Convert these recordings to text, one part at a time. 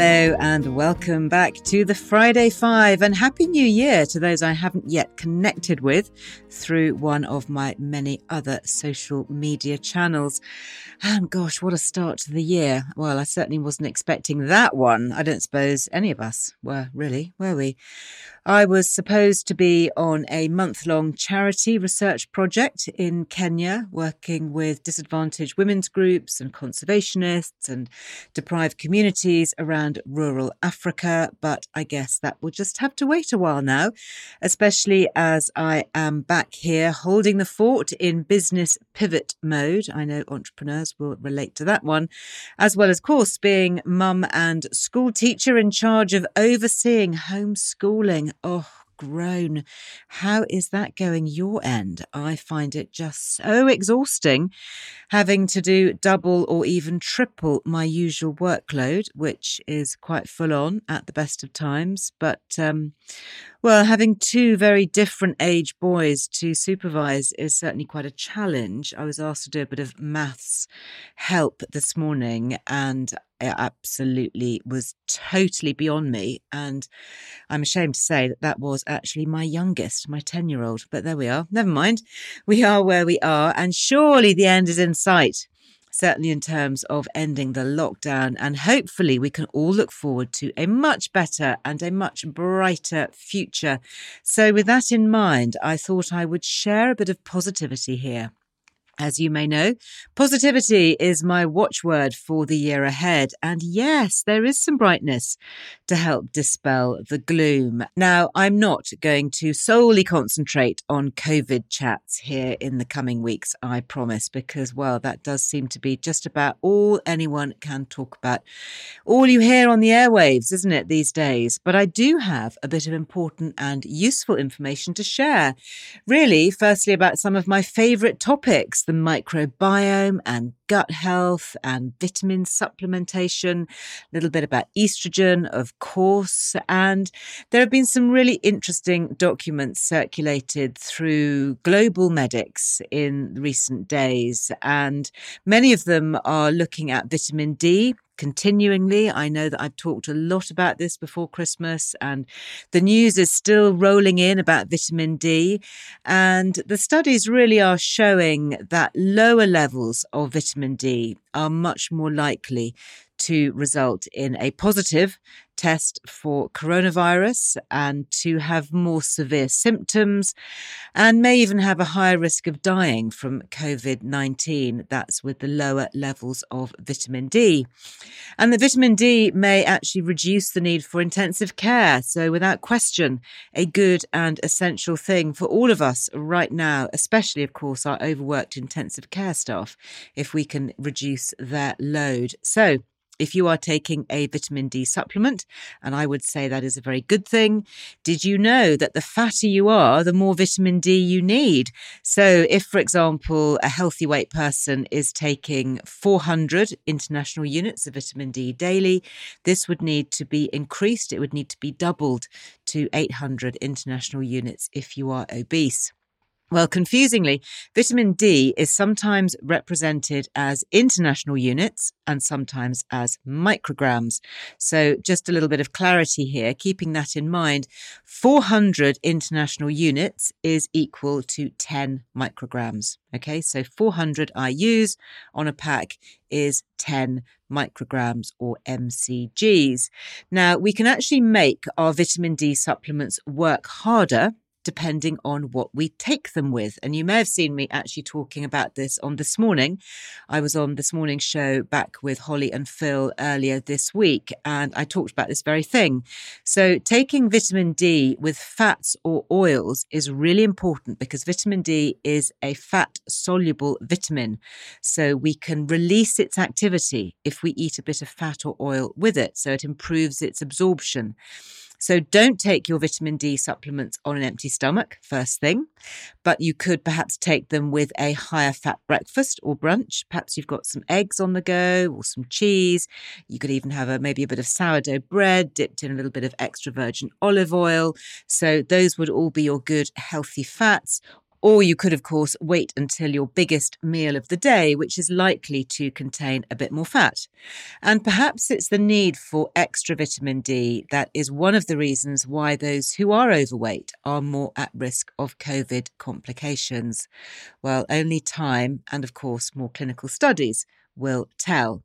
Hello and welcome back to the Friday Five and Happy New Year to those I haven't yet connected with through one of my many other social media channels. And gosh, what a start to the year. Well, I certainly wasn't expecting that one. I don't suppose any of us were really, were we? I was supposed to be on a month long charity research project in Kenya, working with disadvantaged women's groups and conservationists and deprived communities around rural Africa. But I guess that will just have to wait a while now, especially as I am back here holding the fort in business pivot mode. I know entrepreneurs will relate to that one, as well as, of course, being mum and school teacher in charge of overseeing homeschooling. Oh, groan. How is that going your end? I find it just so exhausting having to do double or even triple my usual workload, which is quite full on at the best of times. But, um, well, having two very different age boys to supervise is certainly quite a challenge. I was asked to do a bit of maths help this morning and it absolutely was totally beyond me. And I'm ashamed to say that that was actually my youngest, my 10 year old. But there we are. Never mind. We are where we are. And surely the end is in sight. Certainly, in terms of ending the lockdown, and hopefully, we can all look forward to a much better and a much brighter future. So, with that in mind, I thought I would share a bit of positivity here. As you may know, positivity is my watchword for the year ahead. And yes, there is some brightness to help dispel the gloom. Now, I'm not going to solely concentrate on COVID chats here in the coming weeks, I promise, because, well, that does seem to be just about all anyone can talk about. All you hear on the airwaves, isn't it, these days? But I do have a bit of important and useful information to share. Really, firstly, about some of my favourite topics the microbiome and gut health and vitamin supplementation, a little bit about estrogen, of course. And there have been some really interesting documents circulated through global medics in recent days. And many of them are looking at vitamin D continuingly. I know that I've talked a lot about this before Christmas, and the news is still rolling in about vitamin D. And the studies really are showing that lower levels of vitamin D are much more likely to result in a positive test for coronavirus and to have more severe symptoms and may even have a higher risk of dying from COVID 19. That's with the lower levels of vitamin D. And the vitamin D may actually reduce the need for intensive care. So, without question, a good and essential thing for all of us right now, especially, of course, our overworked intensive care staff, if we can reduce their load. So, if you are taking a vitamin D supplement, and I would say that is a very good thing. Did you know that the fatter you are, the more vitamin D you need? So, if, for example, a healthy weight person is taking 400 international units of vitamin D daily, this would need to be increased. It would need to be doubled to 800 international units if you are obese. Well, confusingly, vitamin D is sometimes represented as international units and sometimes as micrograms. So, just a little bit of clarity here, keeping that in mind 400 international units is equal to 10 micrograms. Okay, so 400 IUs on a pack is 10 micrograms or mcgs. Now, we can actually make our vitamin D supplements work harder depending on what we take them with. And you may have seen me actually talking about this on this morning. I was on this morning's show back with Holly and Phil earlier this week, and I talked about this very thing. So, taking vitamin D with fats or oils is really important because vitamin D is a fat soluble vitamin. So, we can release its activity if we eat a bit of fat or oil with it. So, it improves its absorption. So don't take your vitamin D supplements on an empty stomach, first thing, but you could perhaps take them with a higher fat breakfast or brunch. Perhaps you've got some eggs on the go or some cheese. You could even have a, maybe a bit of sourdough bread dipped in a little bit of extra virgin olive oil. So those would all be your good healthy fats. Or you could, of course, wait until your biggest meal of the day, which is likely to contain a bit more fat. And perhaps it's the need for extra vitamin D that is one of the reasons why those who are overweight are more at risk of COVID complications. Well, only time and, of course, more clinical studies will tell.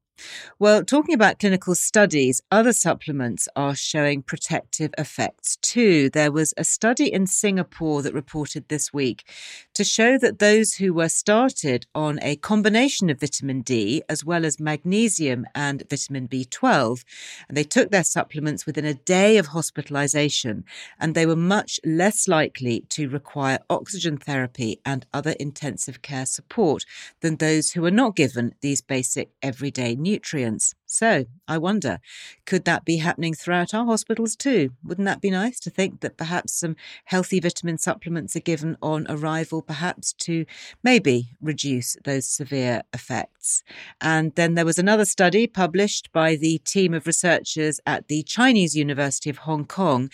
Well, talking about clinical studies, other supplements are showing protective effects too. There was a study in Singapore that reported this week to show that those who were started on a combination of vitamin D as well as magnesium and vitamin B12, and they took their supplements within a day of hospitalization, and they were much less likely to require oxygen therapy and other intensive care support than those who were not given these basic everyday nutrients. So I wonder, could that be happening throughout our hospitals too? Wouldn't that be nice to think that perhaps some healthy vitamin supplements are given on arrival, perhaps to maybe reduce those severe effects? And then there was another study published by the team of researchers at the Chinese University of Hong Kong.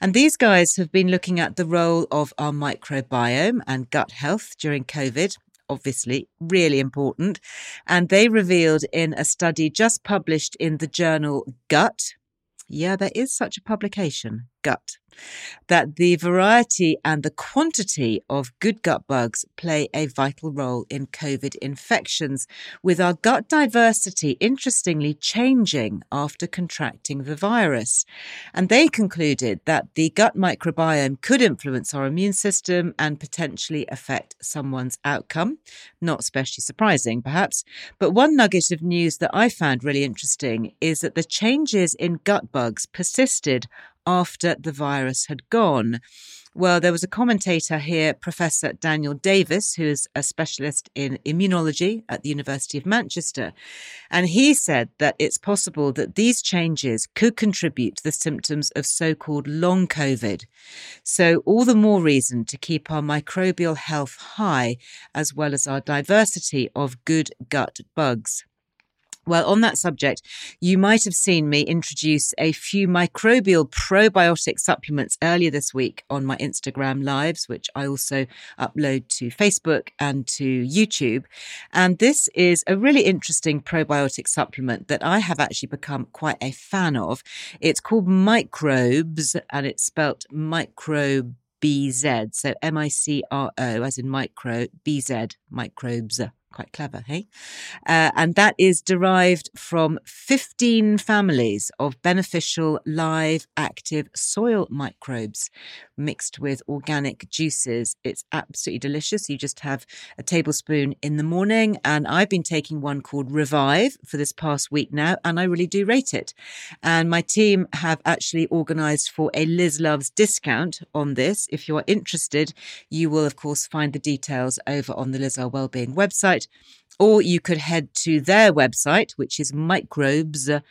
And these guys have been looking at the role of our microbiome and gut health during COVID obviously really important. And they revealed in a study just published in the journal Gut. Yeah, there is such a publication, Gut that the variety and the quantity of good gut bugs play a vital role in COVID infections, with our gut diversity interestingly changing after contracting the virus. And they concluded that the gut microbiome could influence our immune system and potentially affect someone's outcome. Not especially surprising, perhaps. But one nugget of news that I found really interesting is that the changes in gut bugs persisted after the virus had gone. Well, there was a commentator here, Professor Daniel Davis, who is a specialist in immunology at the University of Manchester. And he said that it's possible that these changes could contribute to the symptoms of so called long COVID. So, all the more reason to keep our microbial health high, as well as our diversity of good gut bugs. Well, on that subject, you might have seen me introduce a few microbial probiotic supplements earlier this week on my Instagram lives, which I also upload to Facebook and to YouTube. And this is a really interesting probiotic supplement that I have actually become quite a fan of. It's called MicroBZ and it's spelt micro. BZ, so M I C R O, as in micro, BZ, microbz. Quite clever, hey? Uh, and that is derived from 15 families of beneficial live active soil microbes mixed with organic juices. It's absolutely delicious. You just have a tablespoon in the morning. And I've been taking one called Revive for this past week now, and I really do rate it. And my team have actually organized for a Liz Loves discount on this. If you are interested, you will, of course, find the details over on the Liz Earle Wellbeing website or you could head to their website, which is microbz.co.uk.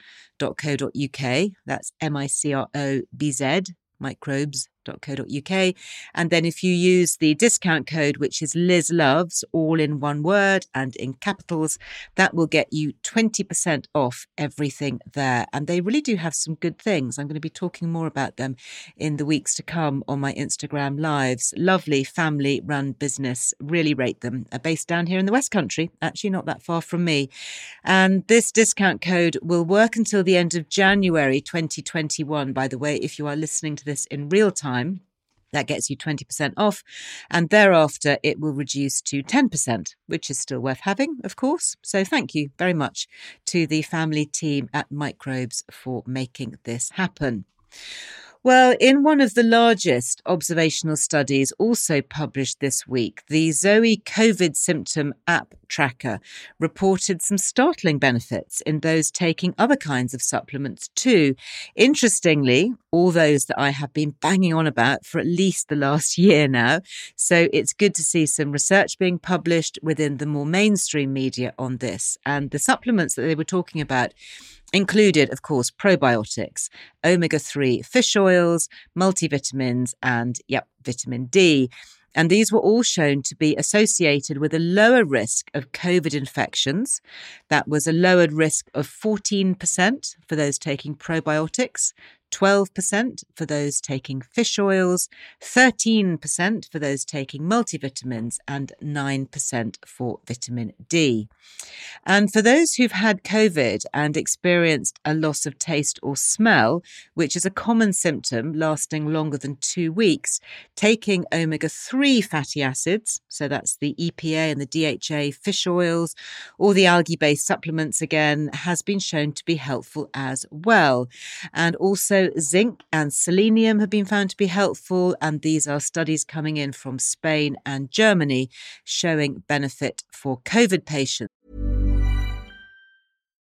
That's M I C R O B Z, microbz co.uk. And then if you use the discount code, which is Liz Loves, all in one word and in capitals, that will get you 20% off everything there. And they really do have some good things. I'm going to be talking more about them in the weeks to come on my Instagram lives. Lovely family run business. Really rate them. Are based down here in the West Country, actually not that far from me. And this discount code will work until the end of January 2021, by the way, if you are listening to this in real time time. That gets you 20% off. And thereafter, it will reduce to 10%, which is still worth having, of course. So thank you very much to the family team at MicroBZ for making this happen. Well, in one of the largest observational studies also published this week, the Zoe COVID symptom app tracker reported some startling benefits in those taking other kinds of supplements too. Interestingly, all those that I have been banging on about for at least the last year now. So it's good to see some research being published within the more mainstream media on this. And the supplements that they were talking about included, of course, probiotics, omega 3 fish oils, multivitamins, and, yep, vitamin D. And these were all shown to be associated with a lower risk of COVID infections. That was a lowered risk of 14% for those taking probiotics, 12% for those taking fish oils, 13% for those taking multivitamins, and 9% for vitamin D. And for those who've had COVID and experienced a loss of taste or smell, which is a common symptom lasting longer than two weeks, taking omega 3 fatty acids, so that's the EPA and the DHA fish oils, or the algae based supplements again, has been shown to be helpful as well. And also, zinc and selenium have been found to be helpful, and these are studies coming in from Spain and Germany showing benefit for COVID patients.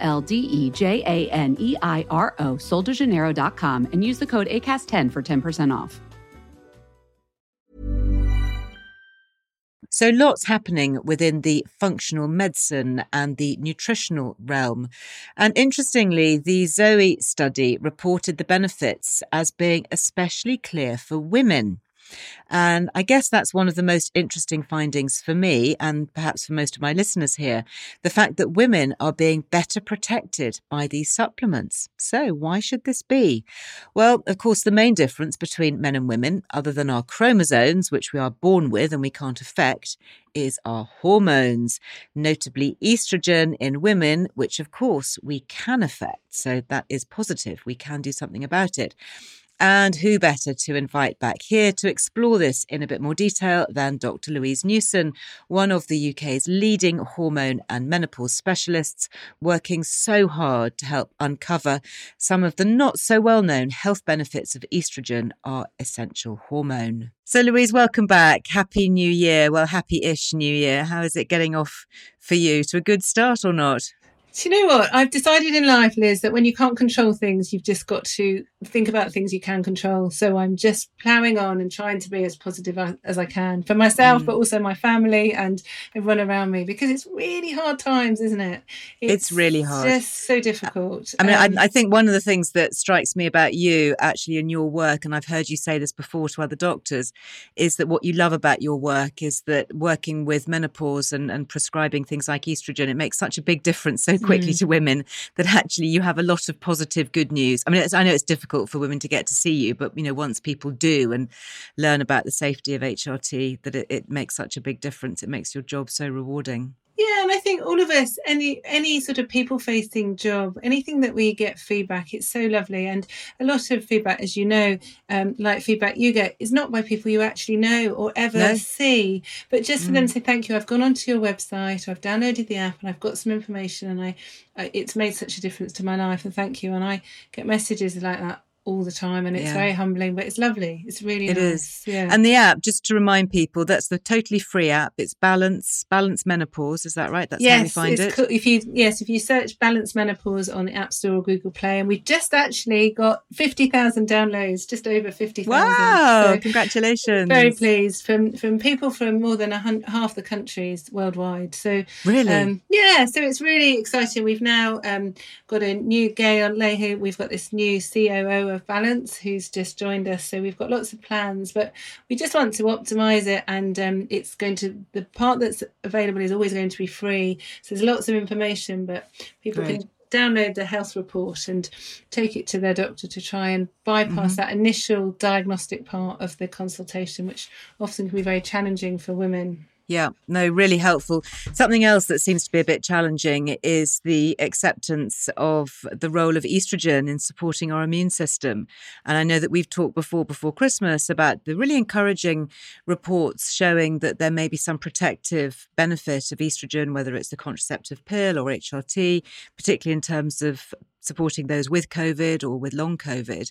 L D E J A N E I R O, soldejaneiro.com, and use the code ACAST10 for 10% off. So, lots happening within the functional medicine and the nutritional realm. And interestingly, the Zoe study reported the benefits as being especially clear for women. And I guess that's one of the most interesting findings for me and perhaps for most of my listeners here the fact that women are being better protected by these supplements. So, why should this be? Well, of course, the main difference between men and women, other than our chromosomes, which we are born with and we can't affect, is our hormones, notably estrogen in women, which of course we can affect. So, that is positive. We can do something about it. And who better to invite back here to explore this in a bit more detail than Dr. Louise Newson, one of the UK's leading hormone and menopause specialists, working so hard to help uncover some of the not so well known health benefits of estrogen, our essential hormone. So, Louise, welcome back. Happy New Year. Well, happy ish New Year. How is it getting off for you? To a good start or not? Do you know what? I've decided in life, Liz, that when you can't control things, you've just got to think about things you can control. So I'm just ploughing on and trying to be as positive as I can for myself, mm. but also my family and everyone around me because it's really hard times, isn't it? It's, it's really hard. It's just so difficult. I mean, um, I, I, think one of the things that strikes me about you actually in your work, and I've heard you say this before to other doctors, is that what you love about your work is that working with menopause and, and prescribing things like estrogen, it makes such a big difference so quickly mm. to women that actually you have a lot of positive good news. I mean, I know it's difficult difficult for women to get to see you, but you know, once people do and learn about the safety of HRT, that it, it makes such a big difference. It makes your job so rewarding. Yeah, and I think all of us, any any sort of people facing job, anything that we get feedback, it's so lovely. And a lot of feedback, as you know, um, like feedback you get, is not by people you actually know or ever no. see, but just for mm. them to say thank you. I've gone onto your website, I've downloaded the app, and I've got some information, and I, I it's made such a difference to my life, and thank you. And I get messages like that all the time and it's yeah. very humbling but it's lovely. It's really it nice. is. yeah. And the app just to remind people that's the totally free app. It's balance balance menopause is that right? That's yes, how you find it? cool. if you yes if you search balance menopause on the app store or google play and we just actually got 50,000 downloads just over 50,000 wow so congratulations. very pleased. From from people from more than a hun- half the countries worldwide. So really? um, yeah so it's really exciting. We've now um, got a new gay on Leahy. We've got this new COO of Balance who's just joined us. So we've got lots of plans, but we just want to optimize it. And um, it's going to, the part that's available is always going to be free. So there's lots of information, but people right. can download the health report and take it to their doctor to try and bypass Mhm. that initial diagnostic part of the consultation, which often can be very challenging for women. Yeah, no, really helpful. Something else that seems to be a bit challenging is the acceptance of the role of estrogen in supporting our immune system. And I know that we've talked before, before Christmas, about the really encouraging reports showing that there may be some protective benefit of estrogen, whether it's the contraceptive pill or HRT, particularly in terms of supporting those with COVID or with long COVID.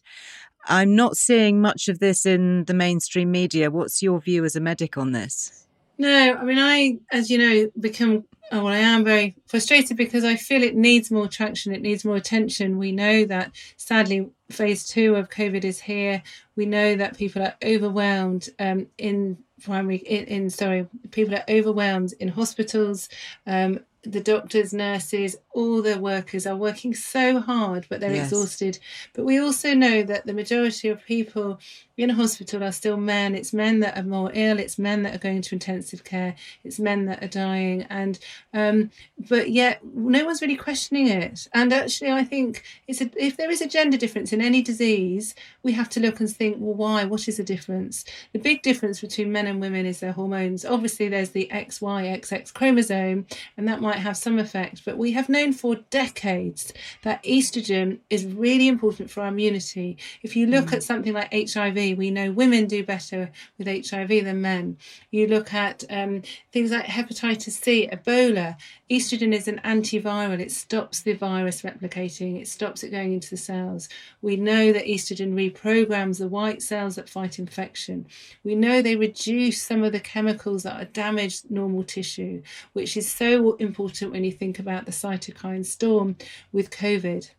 I'm not seeing much of this in the mainstream media. What's your view as a medic on this? No, I mean, I, as you know, become, well, I am very frustrated because I feel it needs more traction, it needs more attention. We know that sadly, phase two of COVID is here. We know that people are overwhelmed um, in primary, in, in, sorry, people are overwhelmed in hospitals. Um, the doctors, nurses, all the workers are working so hard, but they're Yes. exhausted. But we also know that the majority of people in a hospital are still men. It's men that are more ill. It's men that are going to intensive care. It's men that are dying. And um, but yet no one's really questioning it. And actually, I think it's a, if there is a gender difference in any disease, we have to look and think, well, why? What is the difference? The big difference between men and women is their hormones. Obviously, there's the XY XX chromosome, and that might have some effect. But we have known for decades that estrogen is really important for our immunity. If you look at something like HIV, we know women do better with HIV than men. You look at um, things like hepatitis C, Ebola. Estrogen is an antiviral. It stops the virus replicating. It stops it going into the cells. We know that estrogen reprograms the white cells that fight infection. We know they reduce some of the chemicals that are damage normal tissue, which is so important when you think about the cytokine storm with COVID.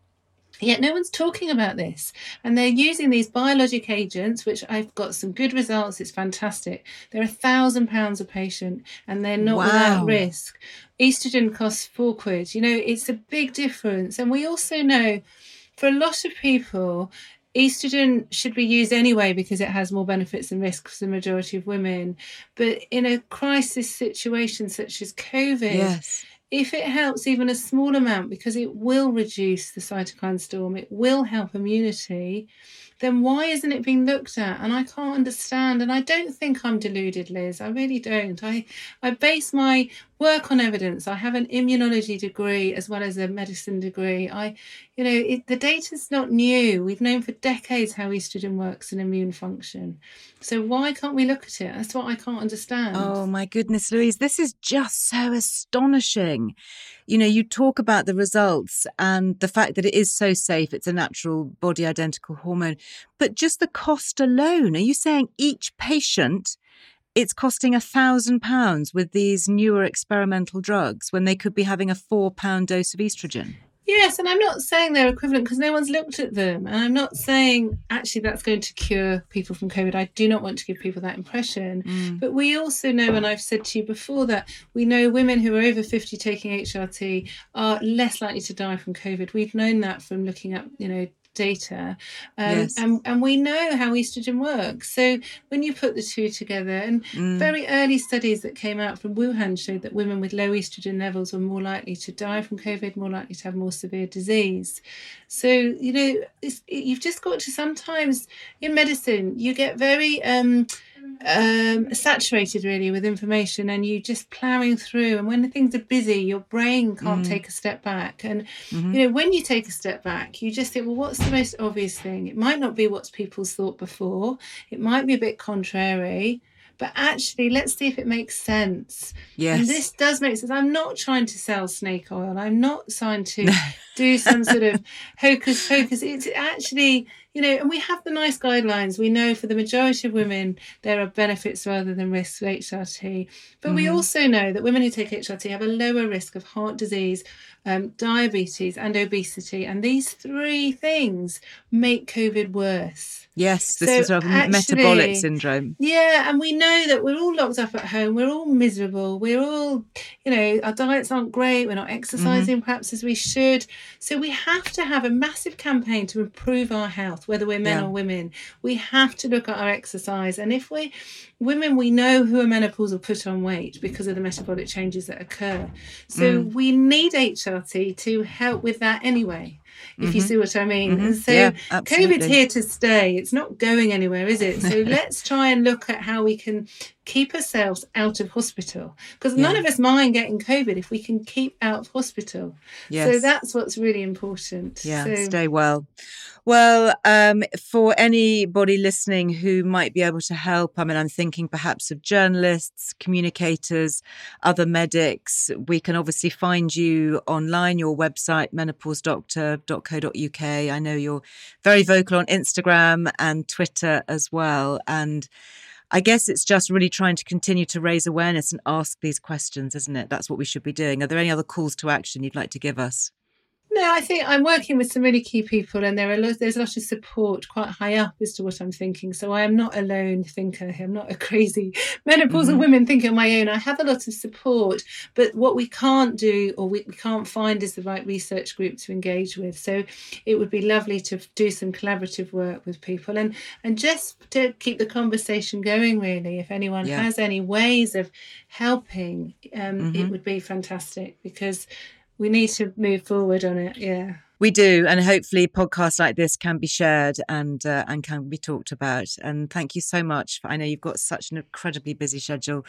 Yet no one's talking about this. And they're using these biologic agents, which I've got some good results. It's fantastic. They're a thousand pounds a patient and they're not Wow. without risk. Estrogen costs four quid. You know, it's a big difference. And we also know for a lot of people, estrogen should be used anyway because it has more benefits than risks for the majority of women. But in a crisis situation such as COVID, Yes. If it helps even a small amount because it will reduce the cytokine storm, it will help immunity, then why isn't it being looked at? And I can't understand. And I don't think I'm deluded, Liz. I really don't. I, I base my work on evidence. I have an immunology degree as well as a medicine degree. I, you know, it, the data's not new. We've known for decades how estrogen works in immune function. So why can't we look at it? That's what I can't understand. Oh my goodness, Louise, this is just so astonishing. You know, you talk about the results and the fact that it is so safe, it's a natural body identical hormone, but just the cost alone. Are you saying each patient it's costing a thousand pounds with these newer experimental drugs when they could be having a four pound dose of estrogen? Yes, and I'm not saying they're equivalent because no one's looked at them. And I'm not saying actually that's going to cure people from COVID. I do not want to give people that impression. Mm. But we also know, and I've said to you before, that we know women who are over 50 taking HRT are less likely to die from COVID. We've known that from looking at, you know, data um, Yes. and, and we know how estrogen works so when you put the two together and Mm. very early studies that came out from Wuhan showed that women with low estrogen levels were more likely to die from COVID, more likely to have more severe disease. So, you know, it's, you've just got to sometimes in medicine, you get very um, um, saturated really with information and you just plowing through. And when things are busy, your brain can't Mm. take a step back. And Mhm. you know, when you take a step back, you just think, well, what's the most obvious thing? It might not be what's people's thought before. It might be a bit contrary, but actually, let's see if it makes sense. Yes. And this does make sense. I'm not trying to sell snake oil. I'm not trying to do some sort of hocus pocus. It's actually, you know, and we have the NICE guidelines. We know for the majority of women there are benefits rather than risks with HRT. But we Mhm. also know that women who take HRT have a lower risk of heart disease, um, diabetes, and obesity. And these three things make COVID worse. yes, this So is sort of metabolic syndrome. Yeah, and we know that we're all locked up at home. We're all miserable. We're all, you know, our diets aren't great. We're not exercising perhaps as we should. So we have to have a massive campaign to improve our health. Health, whether we're men Yeah. or women. We have to look at our exercise. And if we women, we know who are menopausal put on weight because of the metabolic changes that occur. So Mm. we need HRT to help with that anyway. If you Mhm. see what I mean. Mhm. And so Yeah, COVID's here to stay. It's not going anywhere, is it? So let's try and look at how we can keep ourselves out of hospital. Because none of us mind getting COVID if we can keep out of hospital. Yes. So that's what's really important. Yeah, So, stay well. Well, um, for anybody listening who might be able to help, I mean, I'm thinking perhaps of journalists, communicators, other medics. We can obviously find you online, your website, menopausedoctor.co.uk. I know you're very vocal on Instagram and Twitter as well. And I guess it's just really trying to continue to raise awareness and ask these questions, isn't it? That's what we should be doing. Are there any other calls to action you'd like to give us? No, I think I'm working with some really key people, and there are lo- there's a lot of support quite high up as to what I'm thinking. So I am not a lone thinker. I'm not a crazy menopausal Mhm. women thinker on my own. I have a lot of support, but what we can't do or we, we can't find is the right research group to engage with. So it would be lovely to do some collaborative work with people and and just to keep the conversation going. Really, if anyone Yeah. has any ways of helping, um, it Mhm. would be fantastic because we need to move forward on it. Yeah. We do, and hopefully podcasts like this can be shared and uh, and can be talked about. And thank you so much. I know you've got such an incredibly busy schedule.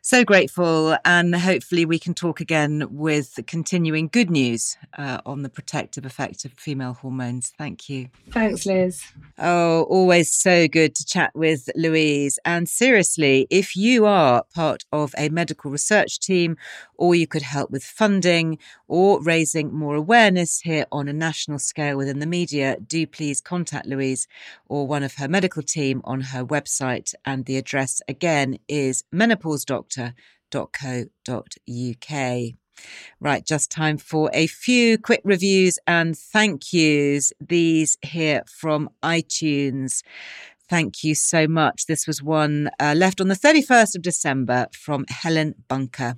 So grateful, and hopefully we can talk again with continuing good news uh, on the protective effect of female hormones. Thank you. Thanks, Liz. Oh, always so good to chat with Louise. And seriously, if you are part of a medical research team, or you could help with funding or raising more awareness here on a national scale within the media, do please contact Louise or one of her medical team on her website. And the address again is menopausedoctor.co.uk. Right, just time for a few quick reviews and thank yous. These here from iTunes. Thank you so much. This was one uh, left on the 31st of December from Helen Bunker.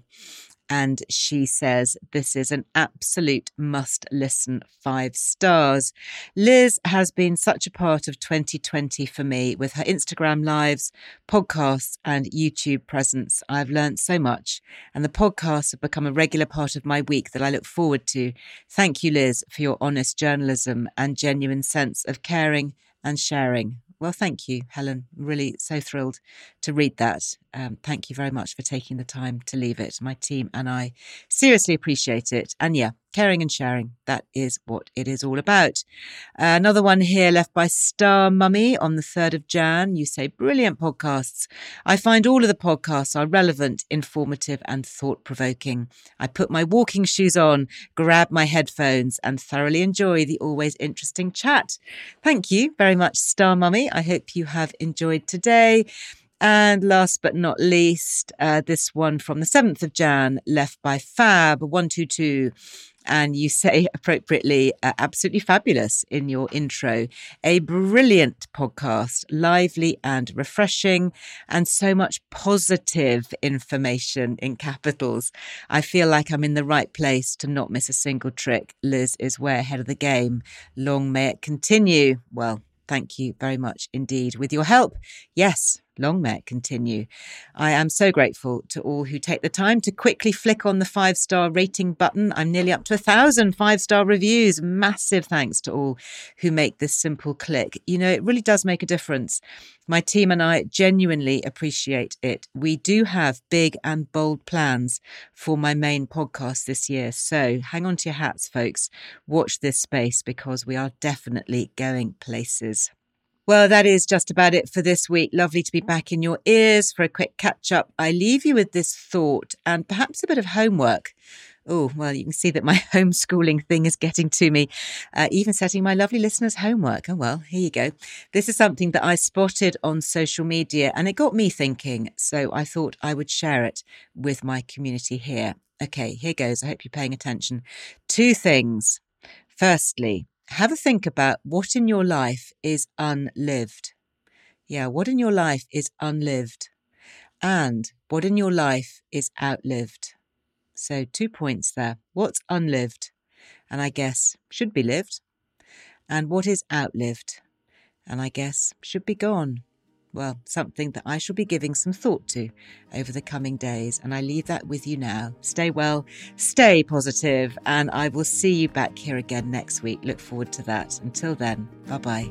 And she says, This is an absolute must listen, five stars. Liz has been such a part of 2020 for me with her Instagram lives, podcasts, and YouTube presence. I've learned so much, and the podcasts have become a regular part of my week that I look forward to. Thank you, Liz, for your honest journalism and genuine sense of caring and sharing. Well, thank you, Helen. Really so thrilled to read that. Um, thank you very much for taking the time to leave it. My team and I seriously appreciate it. And yeah, caring and sharing, that is what it is all about. Uh, another one here left by Star Mummy on the 3rd of Jan. You say, brilliant podcasts. I find all of the podcasts are relevant, informative, and thought provoking. I put my walking shoes on, grab my headphones, and thoroughly enjoy the always interesting chat. Thank you very much, Star Mummy. I hope you have enjoyed today. And last but not least, uh, this one from the 7th of Jan, left by Fab122. And you say appropriately, uh, absolutely fabulous in your intro. A brilliant podcast, lively and refreshing, and so much positive information in capitals. I feel like I'm in the right place to not miss a single trick. Liz is way ahead of the game. Long may it continue. Well, thank you very much indeed. With your help, yes, long may it continue. I am so grateful to all who take the time to quickly flick on the five star rating button. I'm nearly up to a thousand five star reviews. Massive thanks to all who make this simple click. You know, it really does make a difference. My team and I genuinely appreciate it. We do have big and bold plans for my main podcast this year. So hang on to your hats, folks. Watch this space because we are definitely going places. Well, that is just about it for this week. Lovely to be back in your ears for a quick catch up. I leave you with this thought and perhaps a bit of homework. Oh, well, you can see that my homeschooling thing is getting to me, uh, even setting my lovely listeners' homework. Oh, well, here you go. This is something that I spotted on social media and it got me thinking. So I thought I would share it with my community here. Okay, here goes. I hope you're paying attention. Two things. Firstly, have a think about what in your life is unlived. Yeah, what in your life is unlived? And what in your life is outlived? So, two points there. What's unlived? And I guess should be lived. And what is outlived? and I guess should be gone. Well, something that I shall be giving some thought to over the coming days, and I leave that with you now. Stay well, stay positive, and I will see you back here again next week. Look forward to that. Until then, bye bye.